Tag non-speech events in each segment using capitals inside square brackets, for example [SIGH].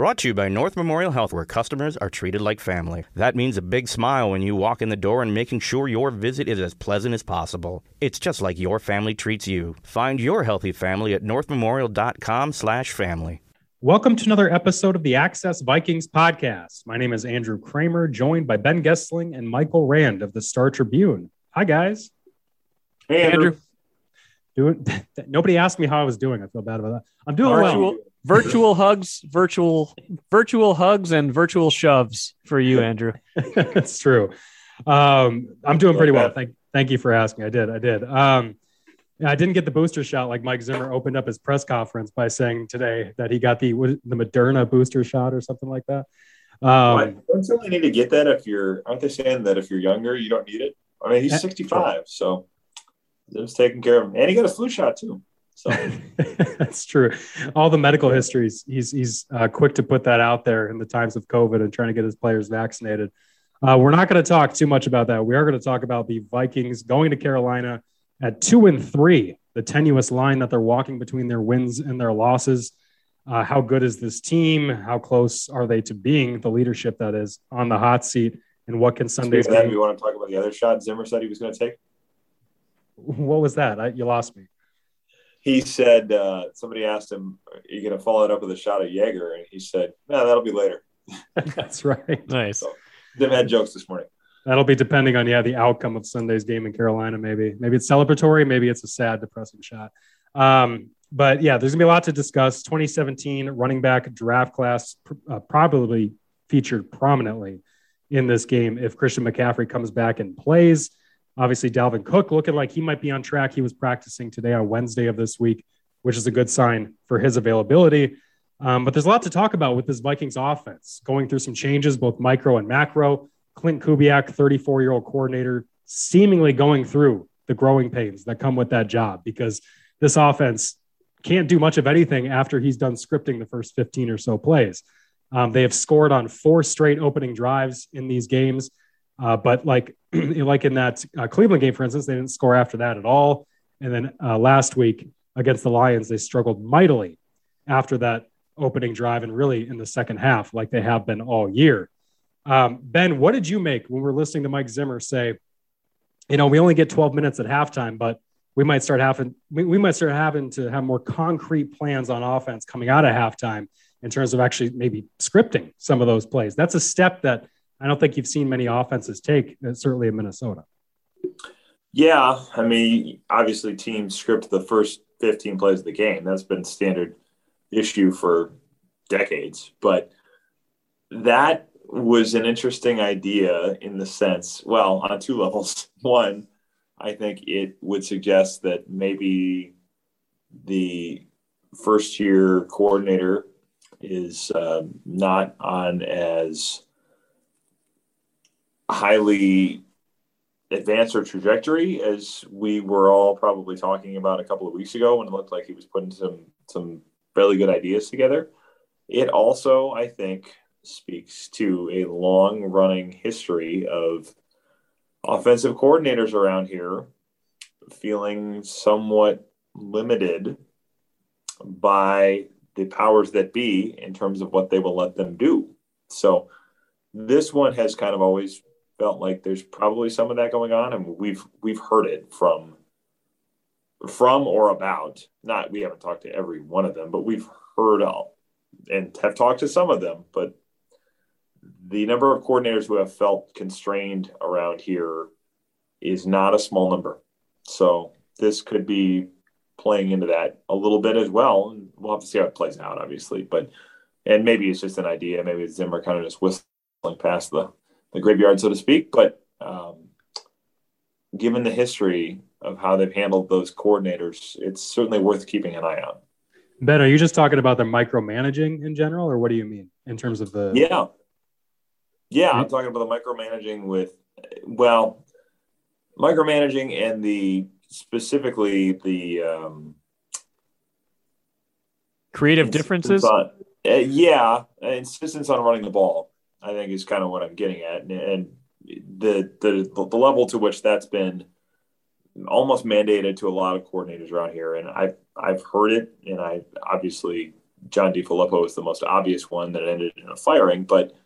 Brought to you by North Memorial Health, where customers are treated like family. That means a big smile when you walk in the door and making sure your visit is as pleasant as possible. It's just like your family treats you. Find your healthy family at northmemorial.com/family. Welcome to another episode of the Access Vikings podcast. My name is Andrew Krammer, joined by Ben Goessling and Michael Rand of the Star Tribune. Hi, guys. Hey, Andrew. Doing. [LAUGHS] Nobody asked me how I was doing. I feel bad about that. I'm doing virtual, well. Virtual hugs, virtual, virtual hugs, and virtual shoves for you, [LAUGHS] Andrew. That's true. Um, I'm doing pretty well. Thank, thank you for asking. I did. I did. Um, I didn't get the booster shot like Mike Zimmer opened up his press conference by saying today that he got the the Moderna booster shot or something like that. Um, don't you only need to get that if you're? Aren't they saying that if you're younger, you don't need it? I mean, he's 65, so it's taking care of him, and he got a flu shot too. So [LAUGHS] that's true. All the medical histories, he's he's uh, quick to put that out there in the times of COVID and trying to get his players vaccinated. Uh, we're not going to talk too much about that. We are going to talk about the Vikings going to Carolina at two and three, the tenuous line that they're walking between their wins and their losses. Uh, how good is this team? How close are they to being the leadership that is on the hot seat? And what can Sunday? That, we want to talk about the other shot Zimmer said he was going to take. What was that? I, you lost me. He said uh, somebody asked him, "Are you going to follow it up with a shot of Jaeger?" And he said, "No, that'll be later." [LAUGHS] That's right. Nice. So, Zim had jokes this morning. That'll be depending on yeah the outcome of Sunday's game in Carolina. Maybe maybe it's celebratory. Maybe it's a sad, depressing shot. Um, but yeah, there's gonna be a lot to discuss. 2017 running back draft class uh, probably featured prominently in this game if Christian McCaffrey comes back and plays. Obviously, Dalvin Cook looking like he might be on track. He was practicing today on Wednesday of this week, which is a good sign for his availability. Um, but there's a lot to talk about with this Vikings offense, going through some changes, both micro and macro. Clint Kubiak, 34 year old coordinator, seemingly going through the growing pains that come with that job because this offense can't do much of anything after he's done scripting the first 15 or so plays. Um, they have scored on four straight opening drives in these games. Uh, but like, [CLEARS THROAT] like in that uh, Cleveland game, for instance, they didn't score after that at all. And then uh, last week against the Lions, they struggled mightily after that opening drive and really in the second half, like they have been all year. Um, ben, what did you make when we're listening to Mike Zimmer say, you know, we only get 12 minutes at halftime, but we might start having we, we might start having to have more concrete plans on offense coming out of halftime in terms of actually maybe scripting some of those plays. That's a step that I don't think you've seen many offenses take, uh, certainly in Minnesota. Yeah, I mean, obviously teams script the first 15 plays of the game. That's been standard issue for decades, but that was an interesting idea in the sense, well, on two [LAUGHS] levels. One, I think it would suggest that maybe the first year coordinator is uh, not on as highly advanced or trajectory as we were all probably talking about a couple of weeks ago when it looked like he was putting some some fairly good ideas together. It also, I think, speaks to a long running history of offensive coordinators around here feeling somewhat limited by the powers that be in terms of what they will let them do. So this one has kind of always felt like there's probably some of that going on and we've we've heard it from from or about not we haven't talked to every one of them but we've heard all and have talked to some of them but the number of coordinators who have felt constrained around here is not a small number. So this could be playing into that a little bit as well. And we'll have to see how it plays out, obviously. But and maybe it's just an idea. Maybe it's Zimmer kind of just whistling past the, the graveyard, so to speak. But um, given the history of how they've handled those coordinators, it's certainly worth keeping an eye on. Ben, are you just talking about the micromanaging in general, or what do you mean in terms of the? Yeah, yeah, I'm talking about the micromanaging with, well, micromanaging and the specifically the um, creative differences. On, uh, yeah, insistence on running the ball. I think is kind of what I'm getting at, and, and the, the the level to which that's been almost mandated to a lot of coordinators around here, and I've I've heard it, and I obviously John DeFilippo is the most obvious one that ended in a firing, but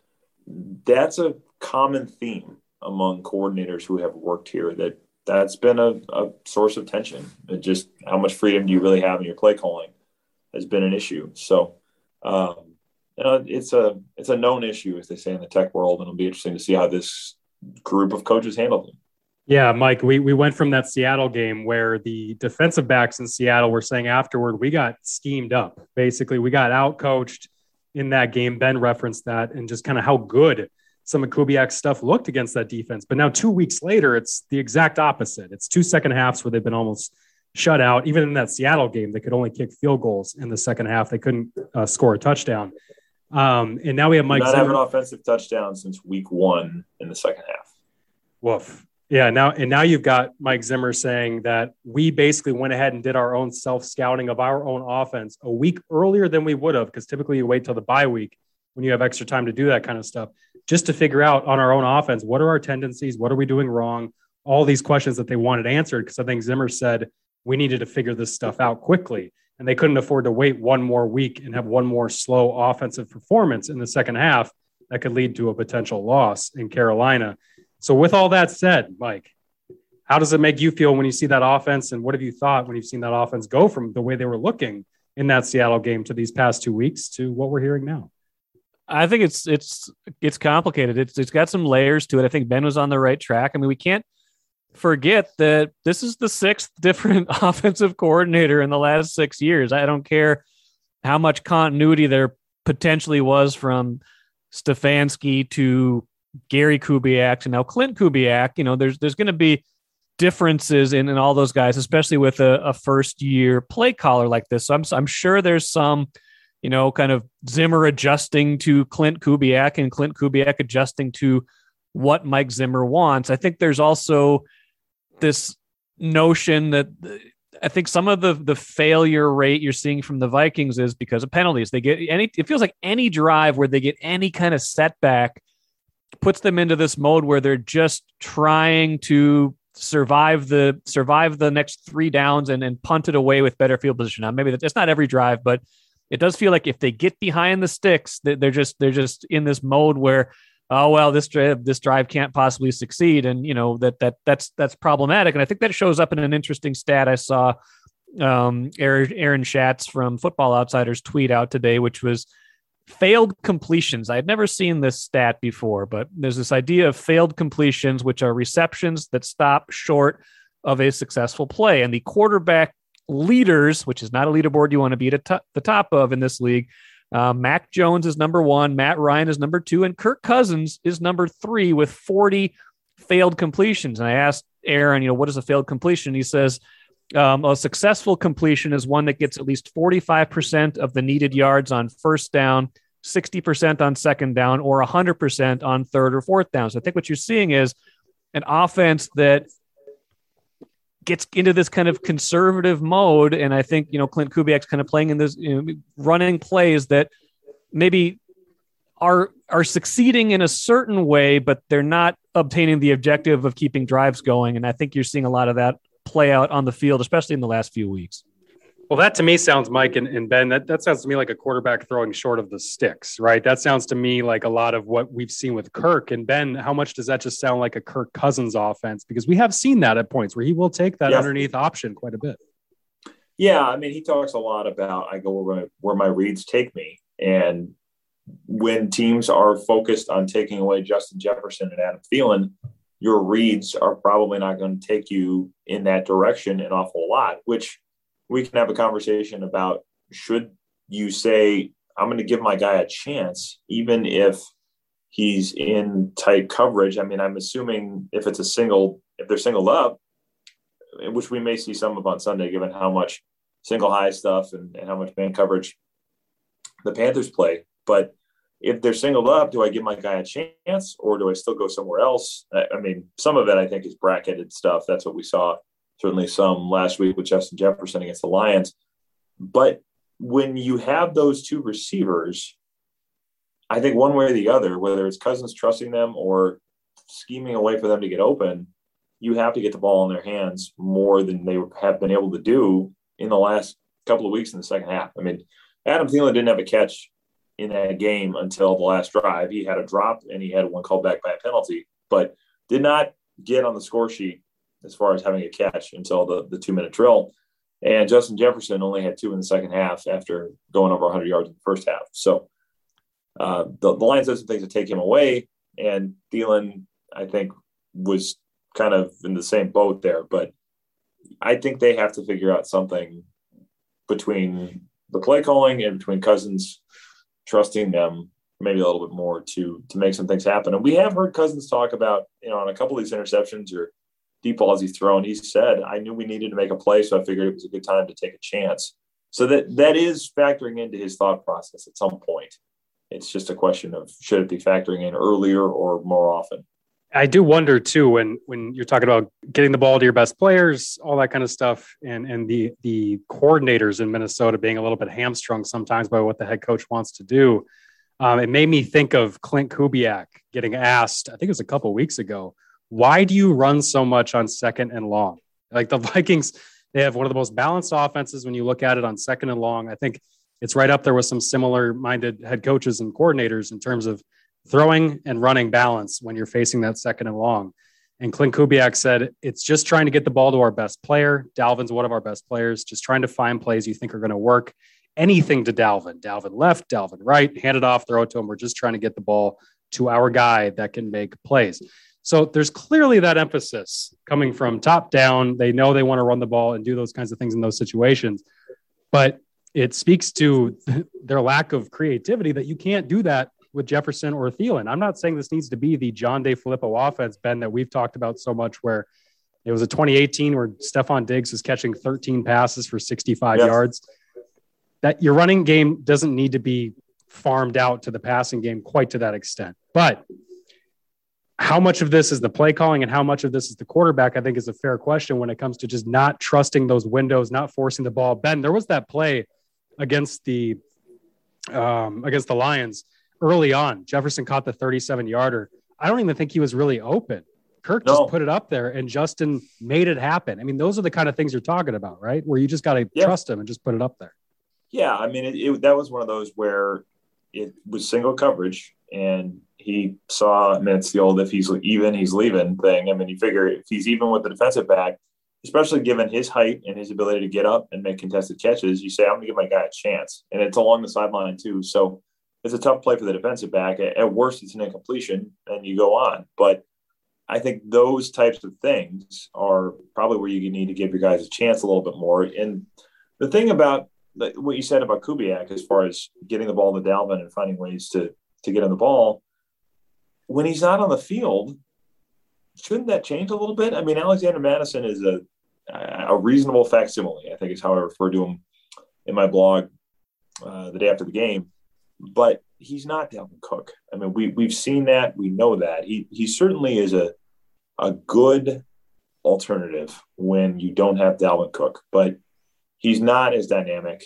that's a common theme among coordinators who have worked here that that's been a, a source of tension. And just how much freedom do you really have in your play calling has been an issue. So, um, know, it's a it's a known issue, as they say in the tech world, and it'll be interesting to see how this group of coaches handle it. Yeah, Mike, we, we went from that Seattle game where the defensive backs in Seattle were saying afterward, we got schemed up. Basically, we got out coached in that game. Ben referenced that and just kind of how good some of Kubiak's stuff looked against that defense. But now, two weeks later, it's the exact opposite. It's two second halves where they've been almost shut out. Even in that Seattle game, they could only kick field goals in the second half. They couldn't uh, score a touchdown. Um, and now we have Mike. Not have an offensive touchdown since week one in the second half. Woof. Yeah. Now and now you've got Mike Zimmer saying that we basically went ahead and did our own self scouting of our own offense a week earlier than we would have, because typically you wait till the bye week when you have extra time to do that kind of stuff, just to figure out on our own offense what are our tendencies, what are we doing wrong, all these questions that they wanted answered. Because I think Zimmer said we needed to figure this stuff out quickly and they couldn't afford to wait one more week and have one more slow offensive performance in the second half that could lead to a potential loss in Carolina. So, with all that said, Mike, how does it make you feel when you see that offense? And what have you thought when you've seen that offense go from the way they were looking in that Seattle game to these past two weeks to what we're hearing now? I think it's it's it's complicated. It's it's got some layers to it. I think Ben was on the right track. I mean, we can't forget that this is the sixth [LAUGHS] different offensive coordinator in the last six years. I don't care how much continuity there potentially was from Stefanski to Gary Kubiak to now Clint Kubiak. You know, there's there's going to be differences in, in all those guys, especially with a, a first year play caller like this. So I'm I'm sure there's some, you know, kind of Zimmer adjusting to Clint Kubiak and Clint Kubiak adjusting to what Mike Zimmer wants. I think there's also this notion that I think some of the the failure rate you're seeing from the Vikings is because of penalties. They get any it feels like any drive where they get any kind of setback puts them into this mode where they're just trying to survive the survive the next three downs and, and punt it away with better field position. Now maybe that's not every drive, but it does feel like if they get behind the sticks, they're just they're just in this mode where oh well this drive this drive can't possibly succeed. And you know that that that's that's problematic. And i think that shows up in an interesting stat i saw um, aaron, aaron schatz from football outsiders tweet out today which was failed completions. I had never seen this stat before but there's this idea of failed completions which are receptions that stop short of a successful play. And the quarterback leaders which is not a leaderboard you want to be at the top of in this league uh, Mac Jones is number one, Matt Ryan is number two, and Kirk Cousins is number three with 40 failed completions. And I asked Aaron, you know, what is a failed completion? He says, um, a successful completion is one that gets at least 45% of the needed yards on first down, 60% on second down, or 100% on third or fourth down. So I think what you're seeing is an offense that gets into this kind of conservative mode. And I think, you know, Clint Kubiak's kind of playing in this, you know, running plays that maybe are are succeeding in a certain way, but they're not obtaining the objective of keeping drives going. And I think you're seeing a lot of that play out on the field, especially in the last few weeks. Well, that to me sounds, Mike and, and, Ben, that, that sounds to me like a quarterback throwing short of the sticks, right? That sounds to me like a lot of what we've seen with Kirk. And Ben, how much does that just sound like a Kirk Cousins offense? Because we have seen that at points where he will take that yeah. underneath option quite a bit. Yeah. I mean, he talks a lot about I go where my, where my reads take me. And when teams are focused on taking away Justin Jefferson and Adam Thielen, your reads are probably not going to take you in that direction an awful lot, which – we can have a conversation about should you say i'm going to give my guy a chance even if he's in tight coverage. I mean i'm assuming if it's a single if they're singled up which we may see some of on sunday given how much single high stuff and, and how much man coverage the panthers play. But if they're singled up do i give my guy a chance or do i still go somewhere else? I, I mean some of it i think is bracketed stuff. That's what we saw certainly some last week with Justin Jefferson against the Lions. But when you have those two receivers, I think one way or the other, whether it's Cousins trusting them or scheming a way for them to get open, you have to get the ball in their hands more than they have been able to do in the last couple of weeks in the second half. I mean, Adam Thielen didn't have a catch in that game until the last drive. He had a drop and he had one called back by a penalty, but did not get on the score sheet as far as having a catch until the, the two minute drill. And Justin Jefferson only had two in the second half after going over 100 yards in the first half. So uh, the, the Lions did some things to take him away. And Thielen, I think, was kind of in the same boat there. But I think they have to figure out something between the play calling and between Cousins trusting them maybe a little bit more to to make some things happen. And we have heard Cousins talk about, you know, on a couple of these interceptions or deep balls he's thrown, he said, I knew we needed to make a play, so I figured it was a good time to take a chance. So that that is factoring into his thought process at some point. It's just a question of should it be factoring in earlier or more often. I do wonder too when when you're talking about getting the ball to your best players, all that kind of stuff, and and the the coordinators in Minnesota being a little bit hamstrung sometimes by what the head coach wants to do. Um, it made me think of Clint Kubiak getting asked, I think it was a couple weeks ago, why do you run so much on second and long? Like the [LAUGHS] Vikings, they have one of the most balanced offenses when you look at it on second and long. I think it's right up there with some similar minded head coaches and coordinators in terms of throwing and running balance when you're facing that second and long. And Clint Kubiak said, it's just trying to get the ball to our best player. Dalvin's one of our best players, just trying to find plays you think are going to work. Anything to Dalvin, Dalvin left, Dalvin right, hand it off, throw it to him. We're just trying to get the ball to our guy that can make plays. So there's clearly that emphasis coming from top down. They know they want to run the ball and do those kinds of things in those situations. But it speaks to [LAUGHS] their lack of creativity that you can't do that with Jefferson or Thielen. I'm not saying this needs to be the John DeFilippo offense, Ben, that we've talked about so much, where it was a 2018 where Stefon Diggs was catching 13 passes for 65 yes. yards. That your running game doesn't need to be farmed out to the passing game quite to that extent. But how much of this is the play calling and how much of this is the quarterback, I think is a fair question when it comes to just not trusting those windows, not forcing the ball. Ben, there was that play against the um, against the Lions early on. Jefferson caught the 37 yarder. I don't even think he was really open. Kirk no. just put it up there and Justin made it happen. I mean, those are the kind of things you're talking about, right? Where you just got to yeah. trust him and just put it up there. Yeah. I mean, it, it, that was one of those where it was single coverage and he saw, I mean, it's the old if he's even, he's leaving thing. I mean, you figure if he's even with the defensive back, especially given his height and his ability to get up and make contested catches, you say, I'm going to give my guy a chance. And it's along the sideline, too. So, it's a tough play for the defensive back. At worst, it's an incompletion, and you go on. But I think those types of things are probably where you need to give your guys a chance a little bit more. And the thing about what you said about Kubiak, as far as getting the ball to Dalvin and finding ways to to get on the ball, when he's not on the field, shouldn't that change a little bit? I mean, Alexander Mattison is a a reasonable facsimile. I think is how I refer to him in my blog uh, the day after the game but he's not Dalvin Cook. I mean, we we've seen that, we know that. He he certainly is a a good alternative when you don't have Dalvin Cook, but he's not as dynamic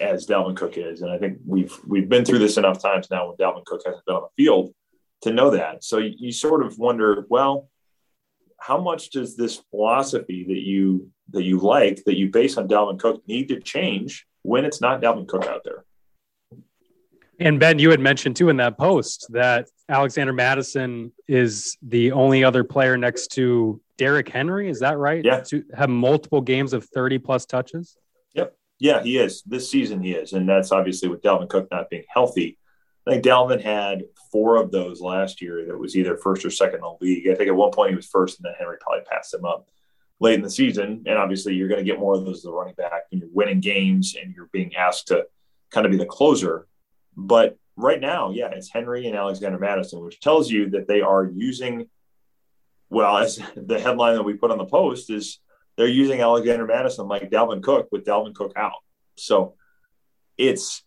as Dalvin Cook is. And I think we've we've been through this enough times now when Dalvin Cook hasn't been on the field to know that. So you, you sort of wonder, well, how much does this philosophy that you that you like that you base on Dalvin Cook need to change when it's not Dalvin Cook out there? And Ben, you had mentioned too in that post that Alexander Mattison is the only other player next to Derrick Henry. Is that right? Yeah. To have multiple games of 30 plus touches? Yep. Yeah, he is. This season he is. And that's obviously with Dalvin Cook not being healthy. I think Dalvin had four of those last year that was either first or second in the league. I think at one point he was first, and then Henry probably passed him up late in the season. And obviously, you're going to get more of those as a running back when you're winning games and you're being asked to kind of be the closer. But right now, yeah, it's Henry and Alexander Mattison, which tells you that they are using, well, as [LAUGHS] the headline that we put on the post is they're using Alexander Mattison like Dalvin Cook with Dalvin Cook out. So it's,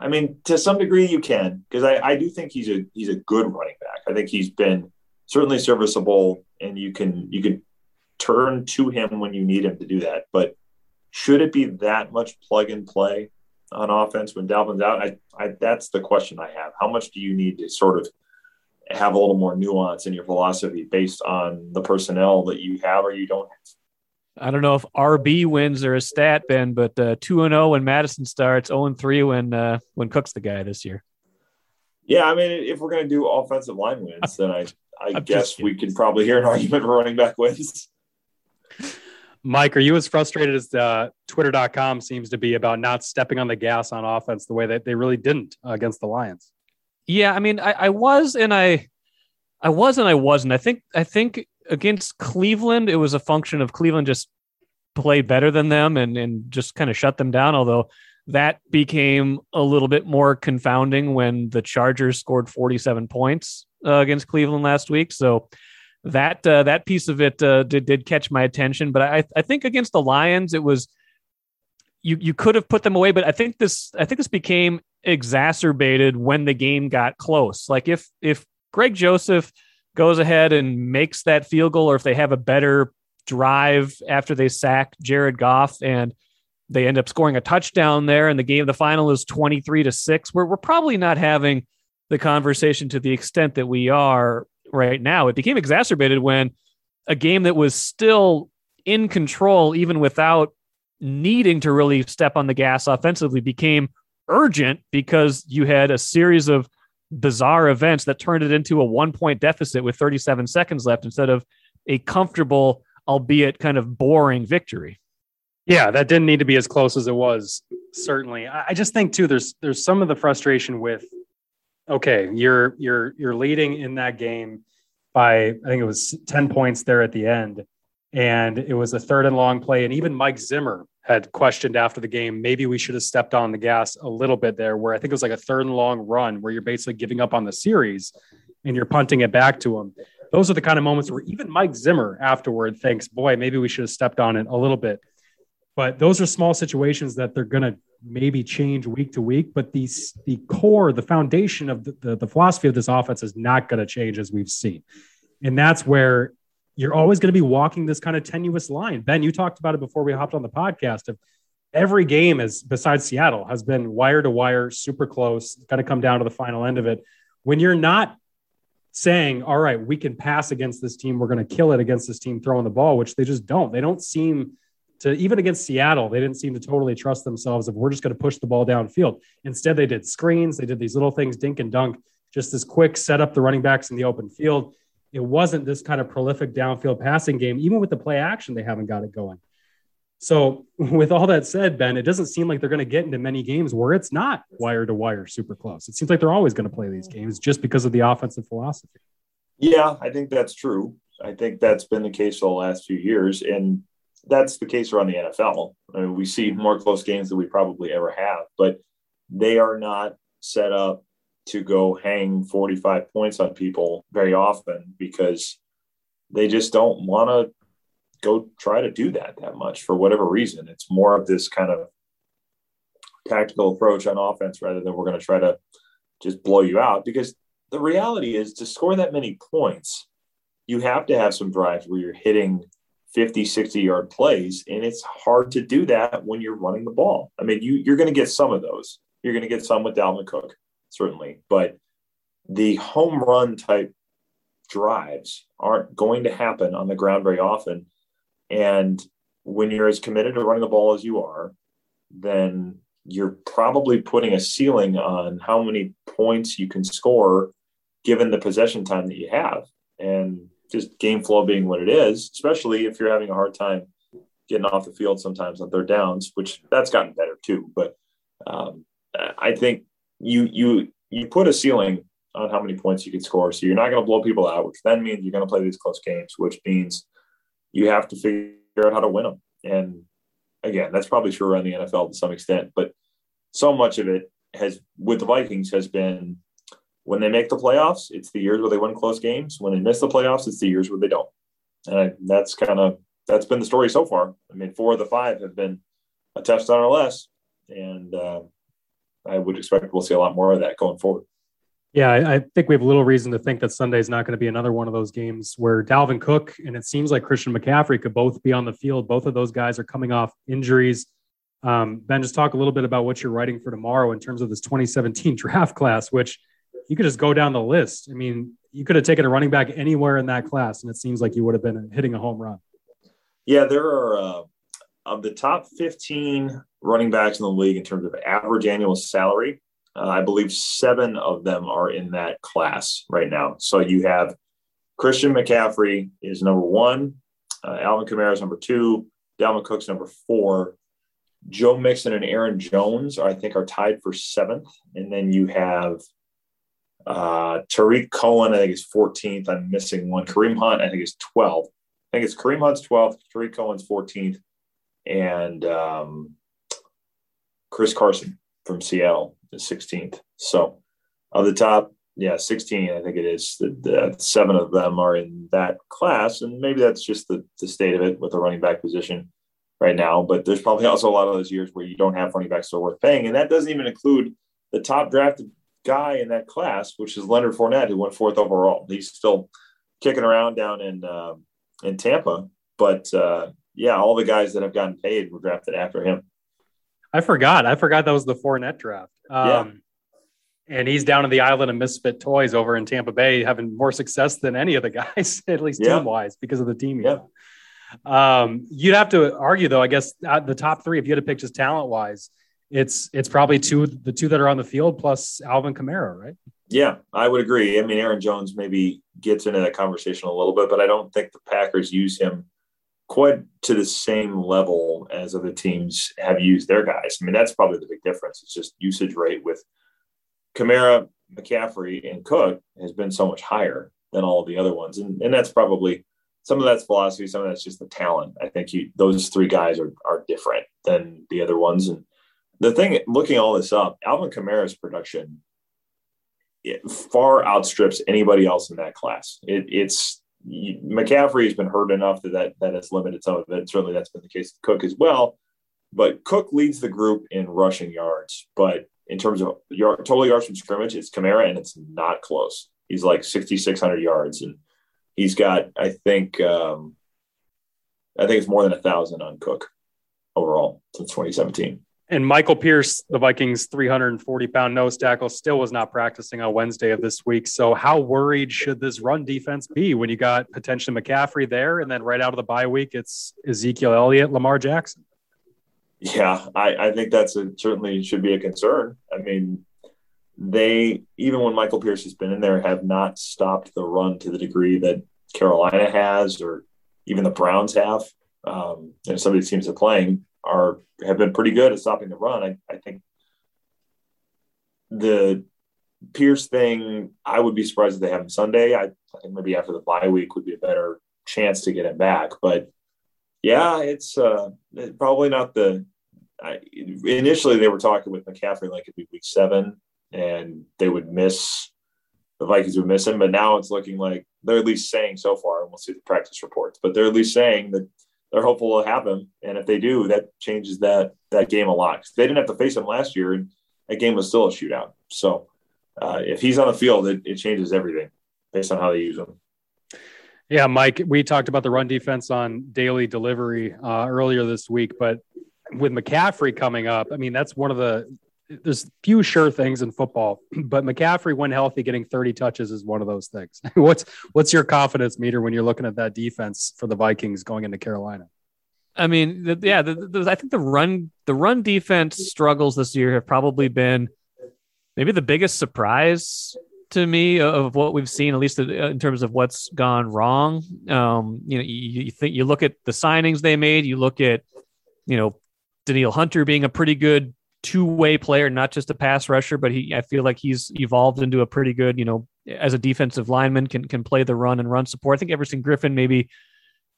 I mean, to some degree you can, because I, I do think he's a he's a good running back. I think he's been certainly serviceable, and you can you can turn to him when you need him to do that. But should it be that much plug and play? on offense when Dalvin's out? I, I, that's the question I have. How much do you need to sort of have a little more nuance in your philosophy based on the personnel that you have or you don't have? I don't know if RB wins or a stat, Ben, but uh, two and zero when Mattison starts, zero and three when uh, when Cook's the guy this year. Yeah, I mean, if we're going to do offensive line wins, then I I guess we can probably hear an [LAUGHS] argument for running back wins. Mike, are you as frustrated as uh, Twitter.com seems to be about not stepping on the gas on offense the way that they really didn't uh, against the Lions? Yeah, I mean, I, I was and I, I was and I wasn't. I think I think against Cleveland, it was a function of Cleveland just played better than them and, and just kind of shut them down. Although that became a little bit more confounding when the Chargers scored 47 points uh, against Cleveland last week. So that uh, that piece of it uh, did did catch my attention. But I I think against the Lions, it was you you could have put them away. But I think this I think this became exacerbated when the game got close. Like if if Greg Joseph goes ahead and makes that field goal, or if they have a better drive after they sack Jared Goff and they end up scoring a touchdown there, and the game, the final is 23 to 6, we're, we're probably not having the conversation to the extent that we are right now. It became exacerbated when a game that was still in control, even without needing to really step on the gas offensively, became urgent because you had a series of bizarre events that turned it into a one point deficit with 37 seconds left instead of a comfortable, albeit kind of boring victory. Yeah, that didn't need to be as close as it was. Certainly, I just think too. There's there's some of the frustration with, okay, you're you're you're leading in that game by I think it was ten points there at the end, and it was a third and long play, and even Mike Zimmer had questioned after the game, maybe we should have stepped on the gas a little bit there, where I think it was like a third and long run where you're basically giving up on the series and you're punting it back to them. Those are the kind of moments where even Mike Zimmer afterward thinks, boy, maybe we should have stepped on it a little bit. But those are small situations that they're going to maybe change week to week. But the, the core, the foundation of the, the, the philosophy of this offense is not going to change as we've seen. And that's where you're always going to be walking this kind of tenuous line. Ben, you talked about it before we hopped on the podcast. Of every game is besides Seattle has been wire to wire, super close. Got to come down to the final end of it. When you're not saying, "All right, we can pass against this team. We're going to kill it against this team throwing the ball," which they just don't. They don't seem to even against Seattle. They didn't seem to totally trust themselves of we're just going to push the ball downfield. Instead, they did screens. They did these little things, dink and dunk, just this quick set up the running backs in the open field it wasn't this kind of prolific downfield passing game. Even with the play action, they haven't got it going. So, [LAUGHS] with all that said, Ben, it doesn't seem like they're going to get into many games where it's not wire to wire super close. It seems like they're always going to play these games just because of the offensive philosophy. Yeah, I think that's true. I think that's been the case for the last few years. And that's the case around the NFL. I mean, we see more close games than we probably ever have, but they are not set up to go hang 45 points on people very often because they just don't want to go try to do that that much for whatever reason. It's more of this kind of tactical approach on offense rather than we're going to try to just blow you out because the reality is to score that many points, you have to have some drives where you're hitting 50, 60 yard plays. And it's hard to do that when you're running the ball. I mean, you, you're going to get some of those. You're going to get some with Dalvin Cook certainly, but the home run type drives aren't going to happen on the ground very often. And when you're as committed to running the ball as you are, then you're probably putting a ceiling on how many points you can score given the possession time that you have. And just game flow being what it is, especially if you're having a hard time getting off the field sometimes on third downs, which that's gotten better too. But um, I think you you you put a ceiling on how many points you can score. So you're not going to blow people out, which then means you're going to play these close games, which means you have to figure out how to win them. And again, that's probably true around the NFL to some extent, but so much of it has with the Vikings has been when they make the playoffs, it's the years where they win close games. When they miss the playoffs, it's the years where they don't. And that's kind of that's been the story so far. I mean, four of the five have been a touchdown or less, and uh, I would expect we'll see a lot more of that going forward. Yeah, I, I think we have little reason to think that Sunday is not going to be another one of those games where Dalvin Cook and it seems like Christian McCaffrey could both be on the field. Both of those guys are coming off injuries. Um, ben, just talk a little bit about what you're writing for tomorrow in terms of this 2017 [LAUGHS] draft class, which you could just go down the list. I mean, you could have taken a running back anywhere in that class, and it seems like you would have been hitting a home run. Yeah, there are uh, of the top 15 running backs in the league in terms of average annual salary. Uh, I believe seven of them are in that class right now. So you have Christian McCaffrey is number one, uh, Alvin Kamara is number two, Dalvin Cook's number four, Joe Mixon and Aaron Jones, I think, are tied for seventh. And then you have uh, Tarik Cohen, I think, is 14th. I'm missing one. Kareem Hunt, I think, is 12th. I think it's Kareem Hunt's 12th, Tarik Cohen's 14th, and um, Chris Carson from Seattle is 16th. So, of the top, yeah, 16, I think it is. The, the, seven of them are in that class, and maybe that's just the, the state of it with the running back position right now. But there's probably [LAUGHS] also a lot of those years where you don't have running backs that are worth paying, and that doesn't even include the top drafted guy in that class, which is Leonard Fournette, who went fourth overall. He's still kicking around down in uh, in Tampa, but uh, yeah, all the guys that have gotten paid were drafted after him. I forgot. I forgot that was the Fournette draft. Um, yeah. And he's down in the island of misfit toys over in Tampa Bay, having more success than any of the [LAUGHS] guys, at least yeah. team wise, because of the team. Yeah. Um, you'd have to argue, though. I guess the top three, if you had to pick just talent wise, it's it's probably two the two that are on the field plus Alvin Kamara, right? Yeah, I would agree. I mean, Aaron Jones maybe gets into that conversation a little bit, but I don't think the Packers use him quite to the same level as other teams have used their guys. I mean, that's probably the big difference. It's just usage rate with Kamara, McCaffrey, and Cook has been so much higher than all the other ones, and and that's probably some of that's philosophy, some of that's just the talent. I think you, those three guys are are different than the other ones, and the thing, looking all this up, Alvin Kamara's production far outstrips anybody else in that class. It, it's McCaffrey has been hurt enough that, that that has limited some of it. Certainly, that's been the case with Cook as well. But Cook leads the group in rushing yards. But in terms of yard, total yards from scrimmage, it's Kamara, and it's not close. He's like 6,600 yards, and he's got, I think, um, I think it's more than a thousand on Cook overall since 2017. And Michael Pierce, the Vikings 340 pound nose tackle, still was not practicing on Wednesday of this week. So, how worried should this run defense be when you got potentially McCaffrey there? And then right out of the bye week, it's Ezekiel Elliott, Lamar Jackson. Yeah, I, I think that's a, certainly should be a concern. I mean, they, even when Michael Pierce has been in there, have not stopped the run to the degree that Carolina has or even the Browns have. Um, and some of these teams are playing are have been pretty good at stopping the run. I, I think the Pierce thing, I would be surprised if they have him Sunday. I, I, think maybe after the bye week would be a better chance to get him back. But yeah, it's uh, probably not the. I, initially, they were talking with McCaffrey like it'd be week seven, and they would miss the Vikings would miss him. But now it's looking like they're at least saying so far, and we'll see the practice reports. But they're at least saying that they're hopeful to have him. And if they do, that changes that that game a lot. They didn't have to face him last year, and that game was still a shootout. So uh, if he's on the field, it, it changes everything based on how they use him. Yeah, Mike, we talked about the run defense on daily delivery uh, earlier this week, but with McCaffrey coming up, I mean, that's one of the there's few sure things in football, [CLEARS THROAT] but McCaffrey, when healthy, getting 30 touches is one of those things. [LAUGHS] what's what's your confidence meter when you're looking at that defense for the Vikings going into Carolina? I mean, the, yeah, the, the, I think the run the run defense struggles this year have probably been maybe the biggest surprise to me of what we've seen, at least in terms of what's gone wrong. Um, you know, you, you think you look at the signings they made, you look at you know Danielle Hunter being a pretty good two way player, not just a pass rusher, but he I feel like he's evolved into a pretty good, you know, as a defensive lineman can can play the run and run support. I think Everson Griffen maybe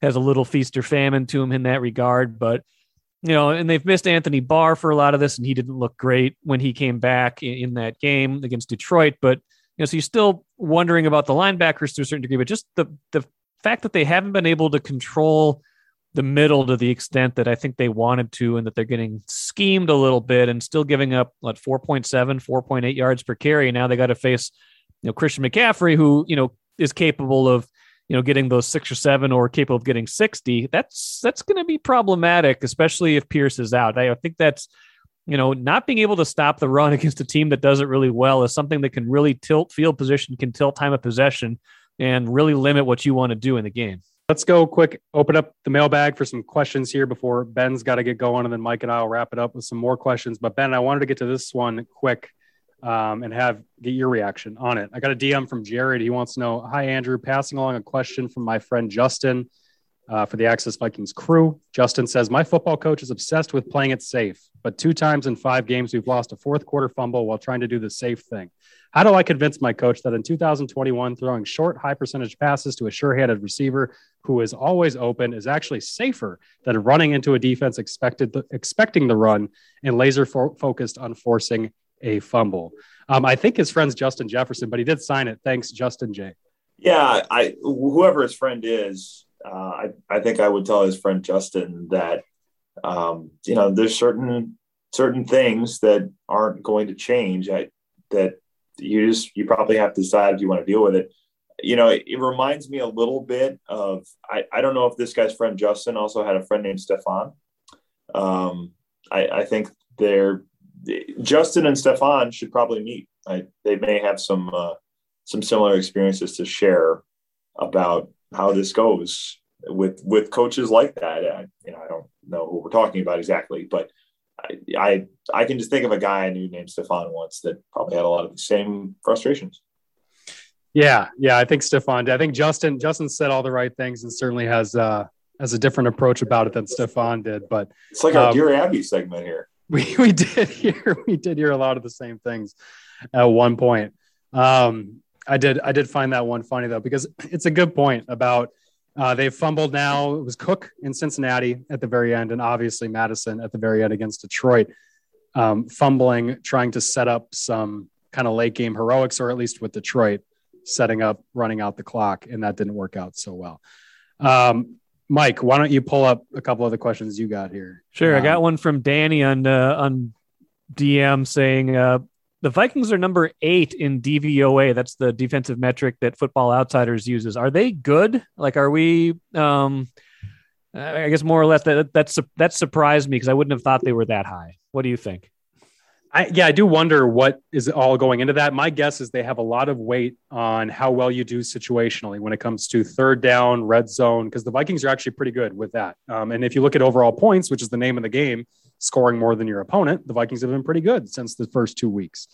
has a little feast or famine to him in that regard, but you know, and they've missed Anthony Barr for a lot of this, and he didn't look great when he came back in, in that game against Detroit. But you know, so you're still wondering about the linebackers to a certain degree, but just the the fact that they haven't been able to control the middle to the extent that I think they wanted to, and that they're getting schemed a little bit and still giving up what 4.7, 4.8 yards per carry. Now they got to face, you know, Christian McCaffrey, who, you know, is capable of, you know, getting those six or seven or capable of getting 60. That's that's going to be problematic, especially if Pierce is out. I think that's, you know, not being able to stop the run [LAUGHS] against a team that does it really well is something that can really tilt field position, can tilt time of possession, and really limit what you want to do in the game. Let's go quick, open up the mailbag for some questions here before Ben's got to get going. And then Mike and I will wrap it up with some more questions. But Ben, I wanted to get to this one quick um, and have get your reaction on it. I got a DM from Jared. He wants to know Hi, Andrew, passing along a question from my friend Justin uh, for the Access Vikings crew. Justin says, My football coach is obsessed with playing it safe, but two times in five games, we've lost a fourth quarter fumble while trying to do the safe thing. How do I convince my coach that in 2021, throwing short, high percentage passes to a sure handed receiver who is always open is actually safer than running into a defense expected expecting the run and laser fo- focused on forcing a fumble? Um, I think his friend's Justin Jefferson, but he did sign it. Thanks, Justin J. Yeah, I whoever his friend is, uh, I I think I would tell his friend Justin that um, you know there's certain certain things that aren't going to change. I, that you just you probably have to decide if you want to deal with it. You know, it, it reminds me a little bit of I, I don't know if this guy's friend Justin also had a friend named Stefon. Um, I, I think they're Justin and Stefon should probably meet. I, they may have some uh, some similar experiences to share about how this goes with with coaches like that. I, you know, I don't know who we're talking about exactly, but I, I, I can just think of a guy I knew named Stefon once that probably had a lot of the same frustrations. Yeah, yeah, I think Stefon. I think Justin Justin said all the right things and certainly has uh has a different approach about it than Stefon did. But it's like our um, Dear Abby segment here. [LAUGHS] We we did hear we did hear a lot of the same things at one point. Um, I did I did find that one funny though because it's a good point about uh, they've fumbled now. It was Cook in Cincinnati at the very end, and obviously Mattison at the very end against Detroit, um, fumbling, trying to set up some kind of late game heroics, or at least with Detroit setting up, running out the clock, and that didn't work out so well. Um, Mike, why don't you pull up a couple of the questions you got here? Sure, um, I got one from Danny on uh, on DM saying, uh, the Vikings are number eight in DVOA. That's the defensive metric that Football Outsiders uses. Are they good? Like, are we? Um, I guess more or less that that's that surprised me because I wouldn't have thought they were that high. What do you think? I, yeah, I do wonder what is all going into that. My guess is they have a lot of weight on how well you do situationally when it comes to third down, red zone, because the Vikings are actually pretty good with that. Um, and if you look at overall points, which is the name of the game, scoring more than your opponent, the Vikings have been pretty good since the first two weeks.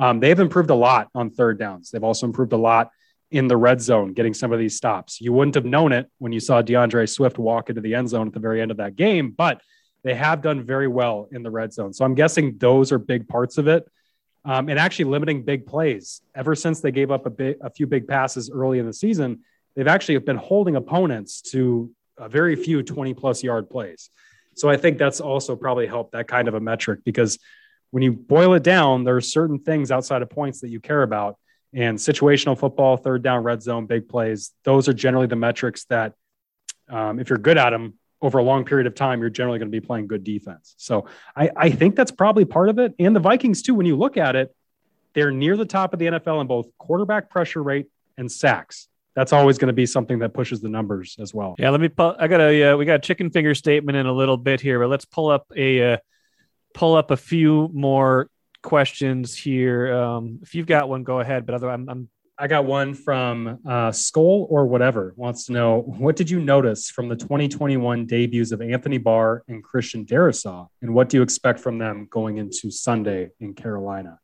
Um, they have improved a lot on third downs. They've also improved a lot in the red zone, getting some of these stops. You wouldn't have known it when you saw D'Andre Swift walk into the end zone at the very end of that game, but they have done very well in the red zone. So I'm guessing those are big parts of it. Um, and actually limiting big plays. Ever since they gave up a, bit, a few big passes early in the season, they've actually been holding opponents to a very few 20 plus yard plays. So I think that's also probably helped that kind of a metric because when you boil it down, there are certain things outside of points that you care about. And situational football, third down, red zone, big plays, those are generally the metrics that, um, if you're good at them over a long period of time, you're generally going to be playing good defense. So I, I think that's probably part of it. And the Vikings, too, when you look at it, they're near the top of the NFL in both quarterback pressure rate and sacks that's always going to be something that pushes the numbers as well. Yeah, let me. Pull, I got a. Uh, we got a chicken finger statement in a little bit here, but let's pull up a uh, pull up a few more questions here. Um, if you've got one, go ahead. But other, I'm, I'm I got one from uh, Skull or whatever wants to know what did you notice from the 2021 debuts of Anthony Barr and Christian Darrisaw, and what do you expect from them going into Sunday in Carolina?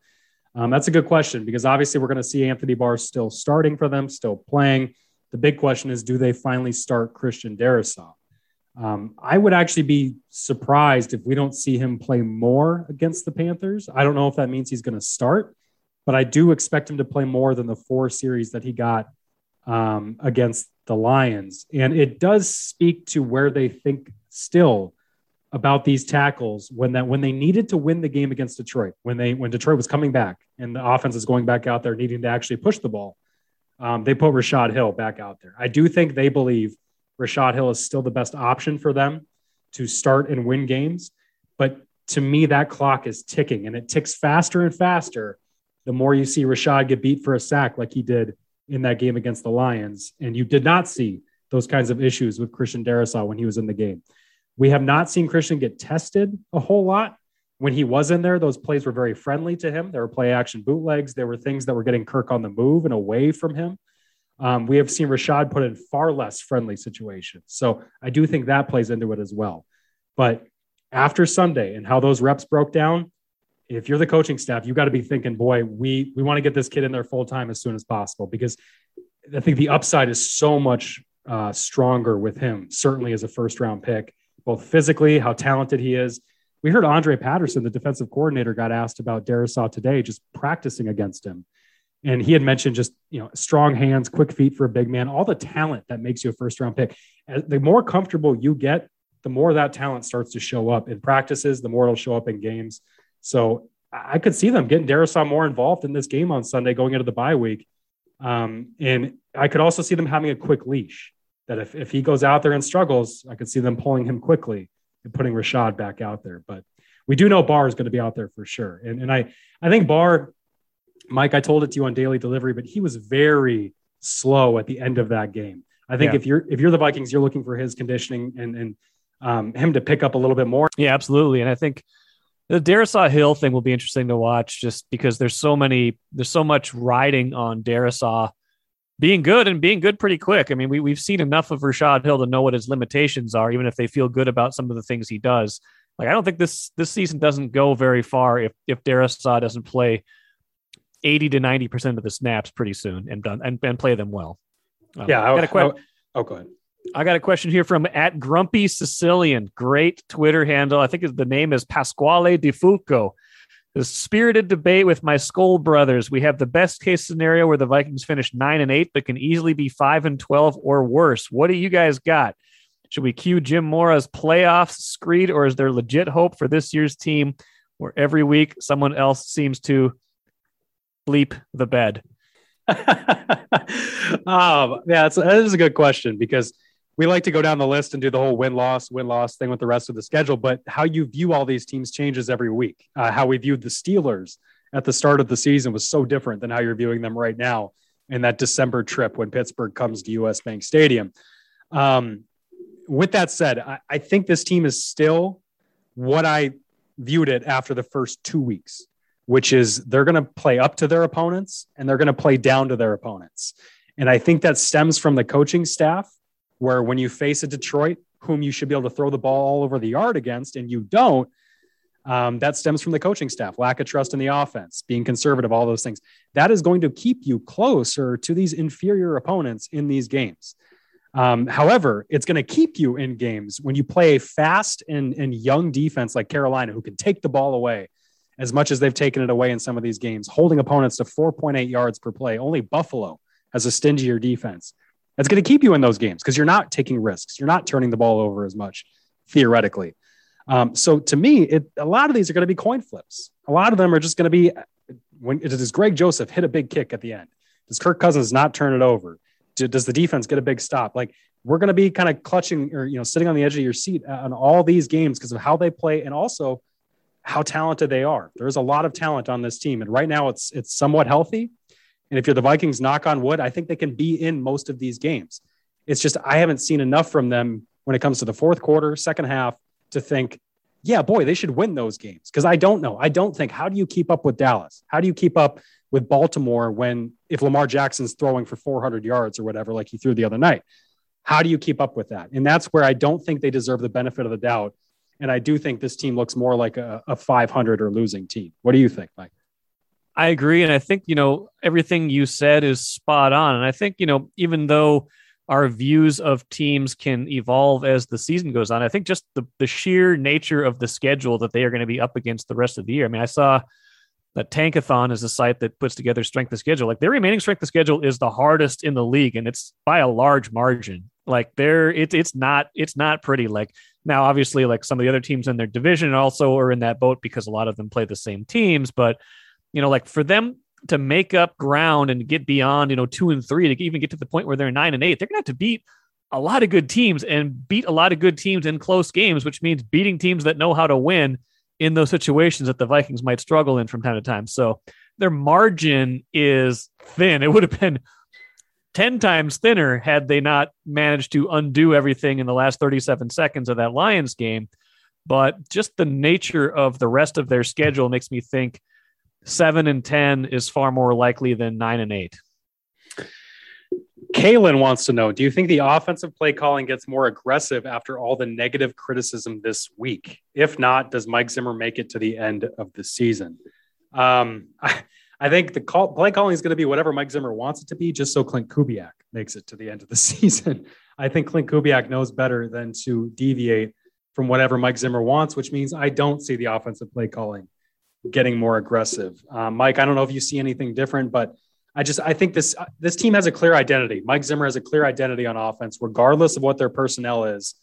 Um, that's a good question because obviously we're going to see Anthony Barr still starting for them, still playing. The big question is, do they finally start Christian Darrisaw? Um, I would actually be surprised if we don't see him play more against the Panthers. I don't know if that means he's going to start, but I do expect him to play more than the four series that he got um, against the Lions. And it does speak to where they think still about these tackles when that when they needed to win the game against Detroit, when they when Detroit was coming back and the offense is going back out there needing to actually push the ball, um, they put Rashod Hill back out there. I do think they believe Rashod Hill is still the best option for them to start and win games, but to me that clock is ticking and it ticks faster and faster the more you see Rashod get beat for a sack like he did in that game against the Lions, and you did not see those kinds of issues with Christian Darrisaw when he was in the game. We have not seen Christian get tested a whole lot. When he was in there, those plays were very friendly to him. There were play action bootlegs. There were things that were getting Kirk on the move and away from him. Um, we have seen Rashod put in far less friendly situations. So I do think that plays into it as well. But after Sunday and how those reps broke down, if you're the coaching staff, you got to be thinking, boy, we we want to get this kid in there full time as soon as possible because I think the upside is so much uh, stronger with him. Certainly as a first round pick, both physically, how talented he is. We heard Andre Patterson, the defensive coordinator, got asked about Darrisaw today, just practicing against him, and he had mentioned just you know strong hands, quick feet for a big man, all the talent that makes you a first round pick. The more comfortable you get, the more that talent starts to show up in practices, the more it'll show up in games. So I could see them getting Darrisaw more involved in this game on Sunday going into the bye week. Um, and I could also see them having a quick leash that if, if he goes out there and struggles, I could see them pulling him quickly and putting Rashod back out there. But we do know Barr is going to be out there for sure. And, and I, I think Barr, Mike, I told it to you on daily delivery, but he was very slow at the end of that game. I think yeah. if you're if you're the Vikings, you're looking for his conditioning and and um, him to pick up a little bit more. Yeah, absolutely. And I think the Darrisaw Hill thing will be interesting to watch just because there's so many, there's so much riding on Darrisaw being good and being good pretty quick. I mean, we, we've seen enough of Rashod Hill to know what his limitations are, even if they feel good about some of the things he does. Like, I don't think this, this season doesn't go very far if, if Darrisaw doesn't play 80 to 90% of the snaps pretty soon and done and, and play them well. Um, yeah. I, got a question. oh, go ahead. I got a question here from at Grumpy Sicilian. Great Twitter handle. I think the name is Pasquale Di Fulco. The spirited debate with my Skol brothers. We have the best case scenario where the Vikings finish nine and eight, but can easily be five and twelve or worse. What do you guys got? Should we cue Jim Mora's playoffs screed, or is there legit hope for this year's team where every week someone else seems to bleep the bed? [LAUGHS] um, yeah, that's, that is a good question because we like to go down the list and do the whole win loss win loss thing with the rest of the schedule but how you view all these teams changes every week. Uh, how we viewed the steelers at the start of the season was so different than how you're viewing them right now in that december trip when pittsburgh comes to us bank stadium. Um, with that said I, I think this team is still what i viewed it after the first two weeks which is they're going to play up to their opponents and they're going to play down to their opponents. And i think that stems from the coaching staff where when you face a Detroit, whom you should be able to throw the ball all over the yard against, and you don't, um, that stems from the coaching staff, lack of trust in the offense, being conservative, all those things. That is going to keep you closer to these inferior opponents in these games. Um, however, it's going to keep you in games when you play a fast and, and young defense like Carolina, who can take the ball away as much as they've taken it away in some of these games, holding opponents to 4.8 yards per play. Only Buffalo has a stingier defense. That's going to keep you in those games because you're not taking risks. You're not turning the ball over as much theoretically. Um, so to me, it, a lot of these are going to be coin flips. A lot of them are just going to be when does Greg Joseph hit a big kick at the end? Does Kirk Cousins not turn it over? Do, does the defense get a big stop? Like we're going to be kind of clutching or you know sitting on the edge of your seat on all these games because of how they play and also how talented they are. There's a lot of talent on this team, and right now it's it's somewhat healthy. And if you're the Vikings, knock on wood, I think they can be in most of these games. It's just I haven't seen enough from them when it comes to the fourth quarter, second half to think, yeah, boy, they should win those games. Because I don't know. I don't think how do you keep up with Dallas? How do you keep up with Baltimore when if Lamar Jackson's throwing for 400 yards or whatever, like he threw the other night? How do you keep up with that? And that's where I don't think they deserve the benefit of the doubt. And I do think this team looks more like a, a 500 or losing team. What do you think, Mike? I agree. And I think, you know, everything you said is spot on. And I think, you know, even though our views of teams can evolve as the season goes on, I think just the, the sheer nature of the schedule that they are going to be up against the rest of the year. I mean, I saw that Tankathon is a site that puts together strength of schedule. Like their remaining strength of schedule is the hardest in the league, and it's by a large margin. Like they're it's it's not it's not pretty. Like now, obviously, like some of the other teams in their division also are in that boat because a lot of them play the same teams, but you know, like for them to make up ground and get beyond, you know, two and three to even get to the point where they're nine and eight, they're going to have to beat a lot of good teams and beat a lot of good teams in close games, which means beating teams that know how to win in those situations that the Vikings might struggle in from time to time. So their margin is thin. It would have been 10 times thinner had they not managed to undo everything in the last 37 seconds of that Lions game. But just the nature of the rest of their schedule makes me think seven and ten is far more likely than nine and eight. Kalen wants to know Do you think the offensive play calling gets more aggressive after all the negative criticism this week? If not, does Mike Zimmer make it to the end of the season? Um, [LAUGHS] I, I think the call, play calling is going to be whatever Mike Zimmer wants it to be, just so Clint Kubiak makes it to the end of the [LAUGHS] season. I think Clint Kubiak knows better than to deviate from whatever Mike Zimmer wants, which means I don't see the offensive play calling getting more aggressive. Um, Mike, I don't know if you see anything different, but I just I think this this team has a clear identity. Mike Zimmer has a clear identity on offense, regardless of what their personnel is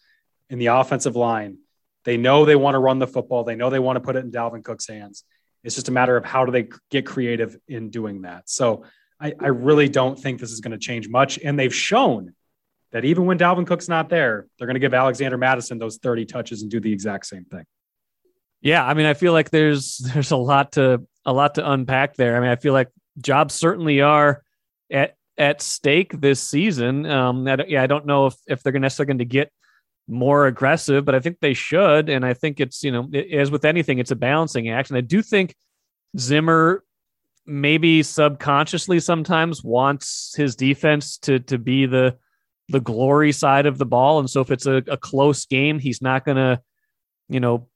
in the offensive line. They know they want to run the football. They know they want to put it in Dalvin Cook's hands. It's just a matter of how do they get creative in doing that. So I, I really don't think this is going to change much. And they've shown that even when Dalvin Cook's not there, they're going to give Alexander Mattison those 30 touches and do the exact same thing. Yeah, I mean, I feel like there's [LAUGHS] there's a lot to a lot to unpack there. I mean, I feel like jobs certainly are at at stake this season. Um, I yeah, I don't know if if they're necessarily going to get more aggressive, but I think they should. And I think it's you know, as with anything, it's a balancing act. And I do think Zimmer maybe subconsciously sometimes wants his defense to to be the the glory side of the ball. And so if it's a, a close game, he's not going to, you know,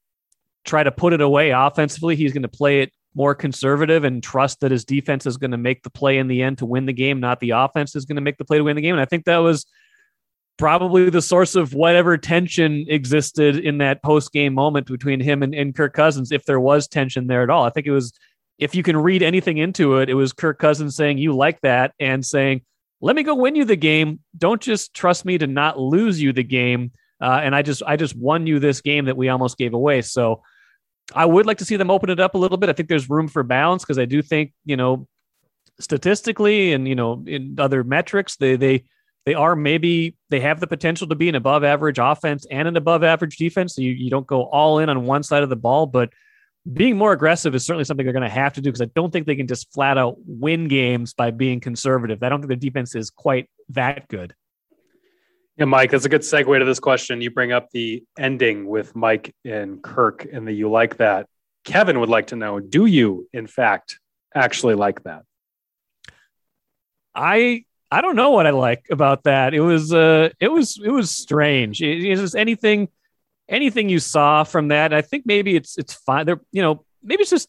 try to put it away offensively. He's going to play it more conservative and trust that his defense is going to make the play in the end to win the game, not the offense is going to make the play to win the game. And I think that was probably the source of whatever tension existed in that post game moment between him and, and Kirk Cousins, if there was tension there at all. I think it was, if you can read anything into it, it was Kirk Cousins saying, You like that, and saying, let me go win you the game. Don't just trust me to not lose you the game. Uh, and I just I just won you this game that we almost gave away. So I would like to see them open it up a little bit. I think there's room for balance because I do think you know statistically and you know in other metrics they they they are maybe they have the potential to be an above average offense and an above average defense. So you, you don't go all in on one side of the ball, but being more aggressive is certainly something they're going to have to do because I don't think they can just flat out win games by being conservative. I don't think their defense is quite that good. Yeah, Mike, that's a good segue to this question. You bring up the ending with Mike and Kirk, and that you like that. Kevin would like to know: Do you, in fact, actually like that? I I don't know what I like about that. It was uh it was it was strange. It, it anything anything you saw from that. I think maybe it's it's fine. They're you know maybe it's just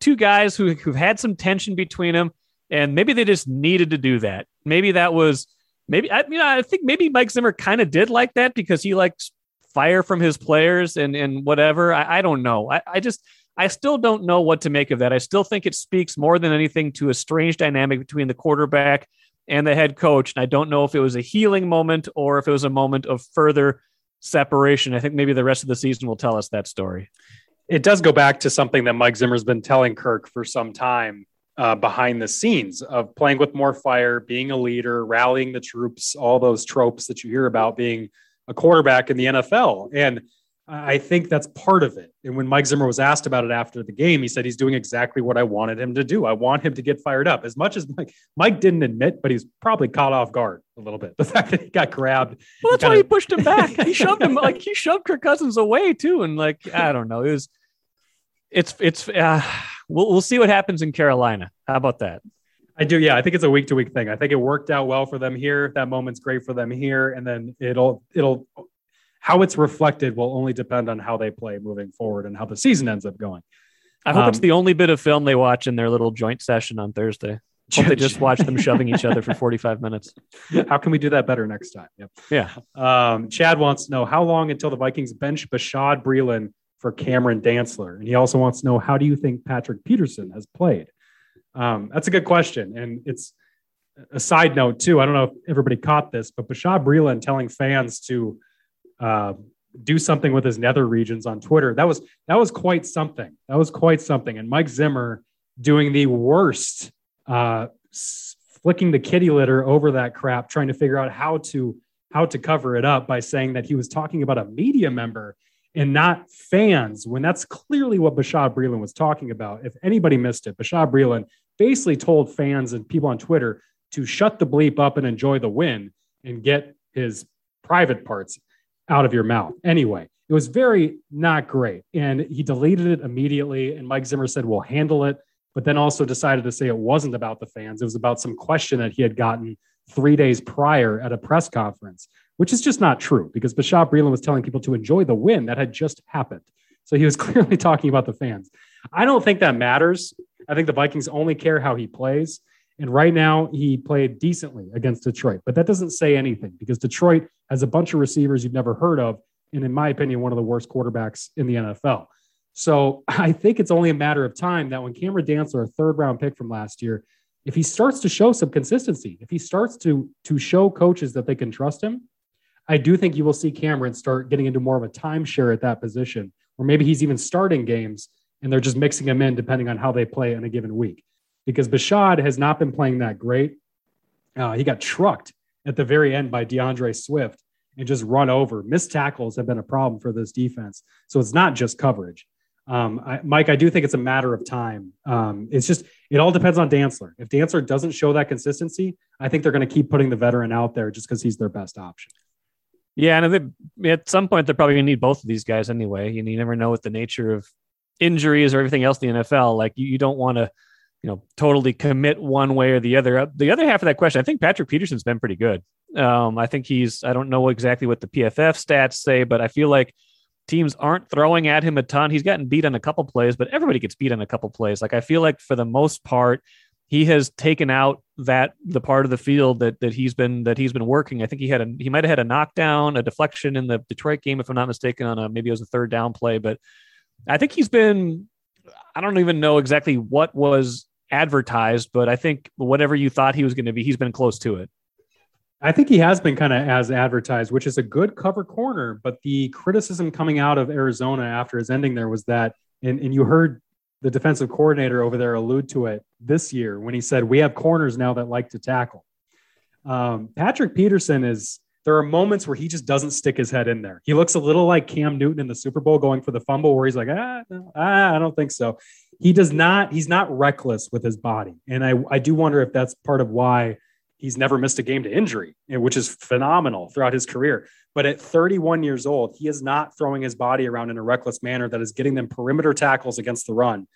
two guys who who've had some tension between them, and maybe they just needed to do that. Maybe that was maybe I you know I think maybe Mike Zimmer kind of did like that because he likes fire from his players and and whatever. I, I don't know. I, I just I still don't know what to make of that. I still think it speaks more than anything to a strange dynamic between the quarterback and the head coach. And I don't know if it was a healing moment or if it was a moment of further separation. I think maybe the rest of the season will tell us that story. It does go back to something that Mike Zimmer's been telling Kirk for some time uh, behind the scenes of playing with more fire, being a leader, rallying the troops, all those tropes that you hear about being a quarterback in the NFL. And I think that's part of it. And when Mike Zimmer was asked about it after the game, he said he's doing exactly what I wanted him to do. I want him to get fired up. As much as Mike, Mike didn't admit, but he's probably caught off guard a little bit. [LAUGHS] The fact that he got grabbed. Well, that's why he pushed him back. He [LAUGHS] shoved him like he shoved Kirk Cousins away too. And like I don't know, it was. It's it's. Uh, we'll we'll see what happens in Carolina. How about that? I do, yeah. I think it's a week to week thing. I think it worked out well for them here. That moment's great for them here, and then it'll it'll how it's reflected will only depend on how they play moving forward and how the season ends up going. I hope um, it's the only bit of film they watch in their little joint session on Thursday. Hope they just [LAUGHS] watch them shoving each other for [LAUGHS] 45 minutes. How can we do that better next time? Yep. Yeah. Um, Chad wants to know how long until the Vikings bench Bashaud Breeland for Cameron Dantzler? And he also wants to know how do you think Patrick Peterson has played? Um, that's a good question. And it's a side note, too. I don't know if everybody caught this, but Bashaud Breeland telling fans to uh, do something with his nether regions on Twitter. That was that was quite something. That was quite something. And Mike Zimmer doing the worst, uh, flicking the kitty litter over that crap, trying to figure out how to how to cover it up by saying that he was talking about a media member and not fans, when that's clearly what Bashaud Breeland was talking about. If anybody missed it, Bashaud Breeland basically told fans and people on Twitter to shut the bleep up and enjoy the win and get his private parts out of your mouth. Anyway, it was very not great. And he deleted it immediately. And Mike Zimmer said, we'll handle it. But then also decided to say it wasn't about the fans. It was about some question that he had gotten three days prior at a press conference, which is just not true because Bashaud Breeland was telling people to enjoy the win that had just happened. So he was [LAUGHS] clearly talking about the fans. I don't think that matters. I think the Vikings only care how he plays. And right now, he played decently against Detroit, but that doesn't say anything because Detroit has a bunch of receivers you've never heard of. And in my opinion, one of the worst quarterbacks in the NFL. So [LAUGHS] I think it's only a matter of time that when Cameron Dantzler, a third round pick from last year, if he starts to show some consistency, if he starts to to show coaches that they can trust him, I do think you will see Cameron start getting into more of a timeshare at that position, or maybe he's even starting games and they're just mixing him in depending on how they play in a given week. Because Bashaud has not been playing that great. Uh, he got trucked at the very end by D'Andre Swift and just run over. Missed tackles have been a problem for this defense. So it's not just coverage. Um, I, Mike, I do think it's a matter of time. Um, it's just it all depends on Dantzler. If Dantzler doesn't show that consistency, I think they're going to keep putting the veteran out there just because he's their best option. Yeah, and at some point they're probably going to need both of these guys anyway. And you never know what the nature of injuries or everything else in the NFL. Like you, you don't want to, you know, totally commit one way or the other. Uh, the other half of that question, I think Patrick Peterson's been pretty good. Um, I think he's. I don't know exactly what the PFF stats say, but I feel like teams aren't throwing at him a ton. He's gotten beat on a couple plays, but everybody gets beat on a couple plays. Like I feel like for the most part, he has taken out that the part of the field that that he's been that he's been working. I think he had a he might have had a knockdown, a deflection in the Detroit game, if I'm not mistaken, on a maybe it was a third down play. But I think he's been I don't even know exactly what was advertised, but I think whatever you thought he was going to be, he's been close to it. I think he has been kind of as advertised, which is a good cover corner. But the criticism coming out of Arizona after his ending there was that, and, and you heard the defensive coordinator over there allude to it this year when he said, We have corners now that like to tackle. Um, Patrick Peterson is, there are moments where he just doesn't stick his head in there. He looks a little like Cam Newton in the Super Bowl going for the fumble, where he's like, ah, ah I don't think so. He does not, he's not reckless with his body. And I, I do wonder if that's part of why he's never missed a game to injury, which is phenomenal throughout his career. But at 31 years old, he is not throwing his body around in a reckless manner that is getting them perimeter tackles against the run.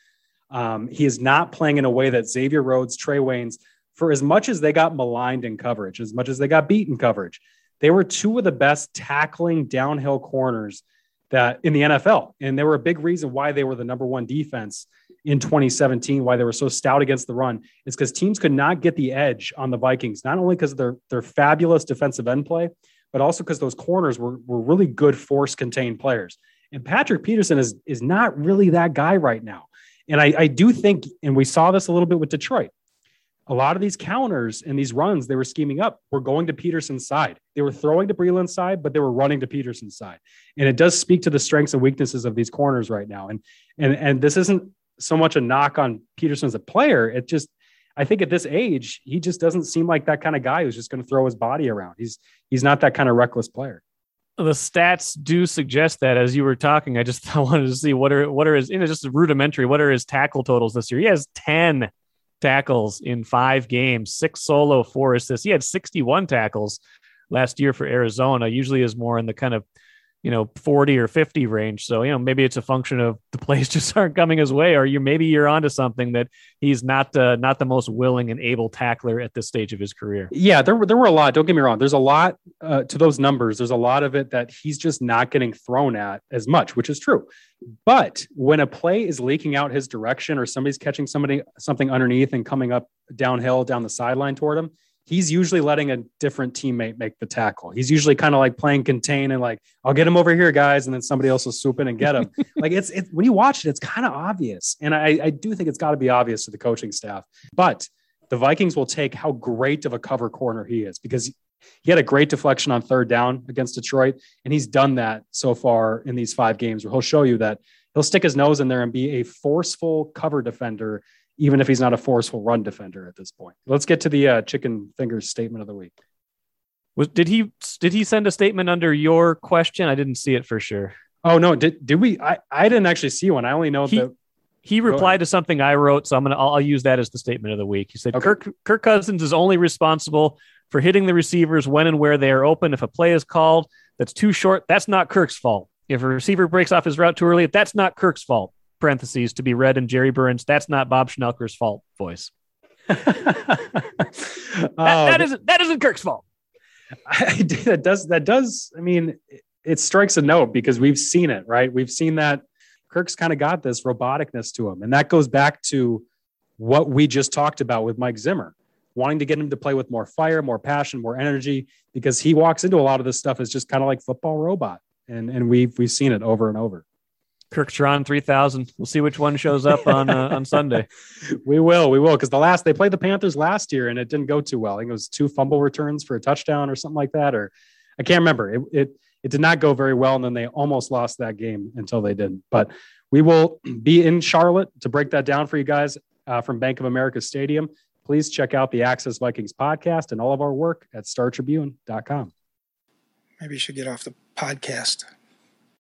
Um, he is not playing in a way that Xavier Rhodes, Trey Waynes, for as much as they got maligned in coverage, as much as they got beaten in coverage, they were two of the best tackling downhill corners that in the NFL. And they were a big reason why they were the number one defense in 2017, why they were so stout against the run, is because teams could not get the edge on the Vikings, not only because of their, their fabulous defensive end play, but also because those corners were, were really good force contained players. And Patrick Peterson is, is not really that guy right now. And I, I do think, and we saw this a little bit with Detroit, a lot of these counters and these runs they were scheming up were going to Peterson's side. They were throwing to Breeland's side, but they were running to Peterson's side. And it does speak to the strengths and weaknesses of these corners right now. And and and this isn't so much a knock on Peterson as a player. It just I think at this age, he just doesn't seem like that kind of guy who's just going to throw his body around. He's he's not that kind of reckless player. The stats do suggest that. As you were talking, I just [LAUGHS] I wanted to see what are what are his you know just rudimentary. What are his tackle totals this year? He has ten tackles in five games, six solo, four assists. He had 61 tackles last year for Arizona. Usually is more in the kind of you know 40 or 50 range. So you know maybe it's a function of the [LAUGHS] plays just aren't coming his way or you maybe you're onto something that he's not uh, not the most willing and able tackler at this stage of his career. Yeah there were there were a lot don't get me wrong there's a lot uh, to those numbers there's a lot of it that he's just not getting thrown at as much which is true. But when a play is leaking out his direction or somebody's catching somebody something underneath and coming up downhill down the sideline toward him he's usually letting a different teammate make the tackle. He's usually kind of like playing contain and like, I'll get him over here, guys, and then somebody else will swoop in and get him. [LAUGHS] like it's, it's when you watch it, it's kind of obvious, and I, I do think it's got to be obvious to the coaching staff. But the Vikings will take how great of a cover corner he is because he had a great deflection on third down against Detroit, and he's done that so far in these five games. Where he'll show you that he'll stick his nose in there and be a forceful cover defender even if he's not a forceful run defender at this point. Let's get to the uh, chicken fingers statement of the week. Was did he did he send a statement under your question? I didn't see it for sure. Oh no, did did we? I I didn't actually see one. I only know he, that he replied to something I wrote, so I'm gonna I'll, I'll, use that as the statement of the week. He said okay. Kirk Kirk Cousins is only responsible for hitting the receivers when and where they are open. If a play is called that's too short, that's not Kirk's fault. If a receiver breaks off his route too early, that's not Kirk's fault parentheses to be read in Jerry Burns. That's not Bob Schnelker's fault voice. [LAUGHS] that, oh, that isn't that isn't Kirk's fault. [LAUGHS] I, that does that does. I mean, it strikes a note because we've seen it, right? We've seen that Kirk's kind of got this roboticness to him, and that goes back to what we just talked about with Mike Zimmer, wanting to get him to play with more fire, more passion, more energy, because he walks into a lot of this stuff as just kind of like football robot, and and we've we've seen it over and over. Kirktron 3000. We'll see which one shows up on uh, on Sunday. [LAUGHS] we will, we will, because the last they played the Panthers last year and it didn't go too well. I think it was two fumble returns for a touchdown or something like that, or I can't remember. It it it did not go very well, and then they almost lost that game until they didn't. But we will [CLEARS THROAT] be in Charlotte to break that down for you guys uh, from Bank of America Stadium. Please check out the Access Vikings podcast and all of our work at StarTribune.com. Maybe you should get off the podcast.